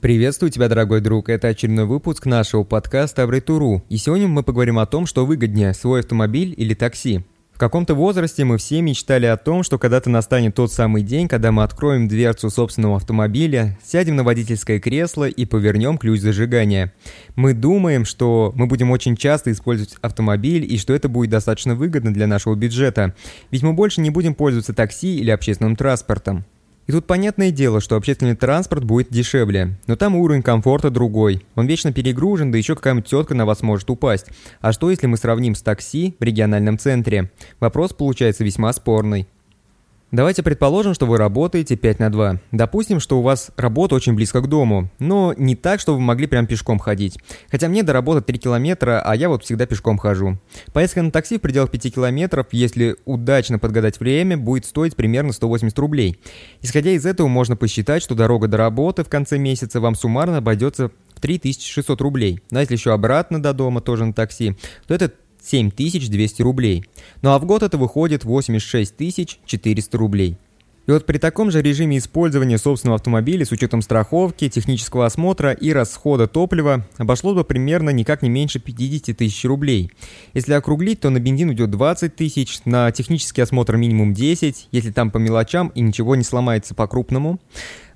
Приветствую тебя, дорогой друг. Это очередной выпуск нашего подкаста Авритуру. И сегодня мы поговорим о том, что выгоднее, свой автомобиль или такси. В каком-то возрасте мы все мечтали о том, что когда-то настанет тот самый день, когда мы откроем дверцу собственного автомобиля, сядем на водительское кресло и повернем ключ зажигания. Мы думаем, что мы будем очень часто использовать автомобиль и что это будет достаточно выгодно для нашего бюджета, ведь мы больше не будем пользоваться такси или общественным транспортом. И тут понятное дело, что общественный транспорт будет дешевле, но там уровень комфорта другой. Он вечно перегружен, да еще какая-нибудь тетка на вас может упасть. А что если мы сравним с такси в региональном центре? Вопрос получается весьма спорный. Давайте предположим, что вы работаете 5 на 2. Допустим, что у вас работа очень близко к дому, но не так, что вы могли прям пешком ходить. Хотя мне до работы 3 километра, а я вот всегда пешком хожу. Поездка на такси в пределах 5 километров, если удачно подгадать время, будет стоить примерно 180 рублей. Исходя из этого, можно посчитать, что дорога до работы в конце месяца вам суммарно обойдется в 3600 рублей. Но если еще обратно до дома тоже на такси, то это 7200 рублей. Ну а в год это выходит 86 400 рублей. И вот при таком же режиме использования собственного автомобиля с учетом страховки, технического осмотра и расхода топлива обошло бы примерно никак не меньше 50 тысяч рублей. Если округлить, то на бензин уйдет 20 тысяч, на технический осмотр минимум 10, если там по мелочам и ничего не сломается по-крупному.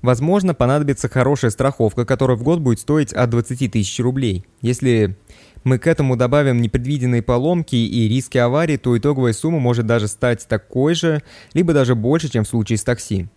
Возможно, понадобится хорошая страховка, которая в год будет стоить от 20 тысяч рублей. Если мы к этому добавим непредвиденные поломки и риски аварии, то итоговая сумма может даже стать такой же, либо даже больше, чем в случае с такси.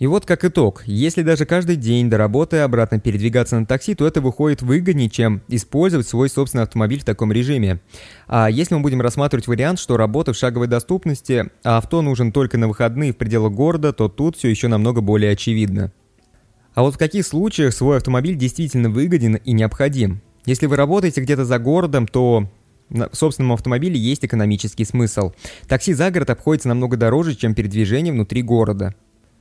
И вот как итог, если даже каждый день до работы обратно передвигаться на такси, то это выходит выгоднее, чем использовать свой собственный автомобиль в таком режиме. А если мы будем рассматривать вариант, что работа в шаговой доступности, а авто нужен только на выходные в пределах города, то тут все еще намного более очевидно. А вот в каких случаях свой автомобиль действительно выгоден и необходим? Если вы работаете где-то за городом, то в собственном автомобиле есть экономический смысл. Такси за город обходится намного дороже, чем передвижение внутри города.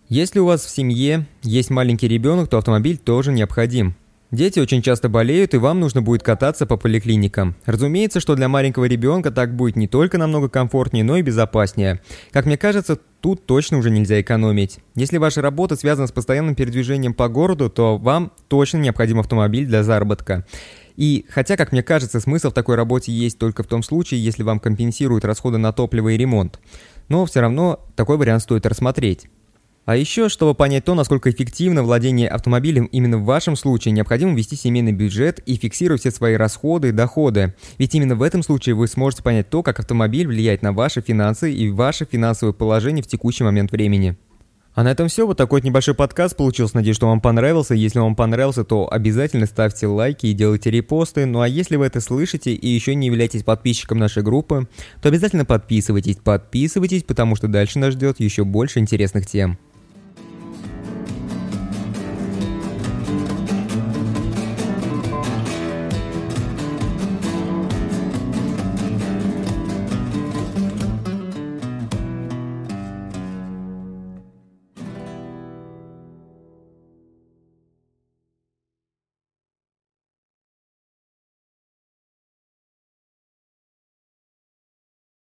Если у вас в семье есть маленький ребенок, то автомобиль тоже необходим. Дети очень часто болеют, и вам нужно будет кататься по поликлиникам. Разумеется, что для маленького ребенка так будет не только намного комфортнее, но и безопаснее. Как мне кажется, тут точно уже нельзя экономить. Если ваша работа связана с постоянным передвижением по городу, то вам точно необходим автомобиль для заработка. И хотя, как мне кажется, смысл в такой работе есть только в том случае, если вам компенсируют расходы на топливо и ремонт. Но все равно такой вариант стоит рассмотреть. А еще, чтобы понять то, насколько эффективно владение автомобилем именно в вашем случае, необходимо ввести семейный бюджет и фиксировать все свои расходы и доходы. Ведь именно в этом случае вы сможете понять то, как автомобиль влияет на ваши финансы и ваше финансовое положение в текущий момент времени. А на этом все. Вот такой вот небольшой подкаст получился. Надеюсь, что вам понравился. Если вам понравился, то обязательно ставьте лайки и делайте репосты. Ну а если вы это слышите и еще не являетесь подписчиком нашей группы, то обязательно подписывайтесь. Подписывайтесь, потому что дальше нас ждет еще больше интересных тем.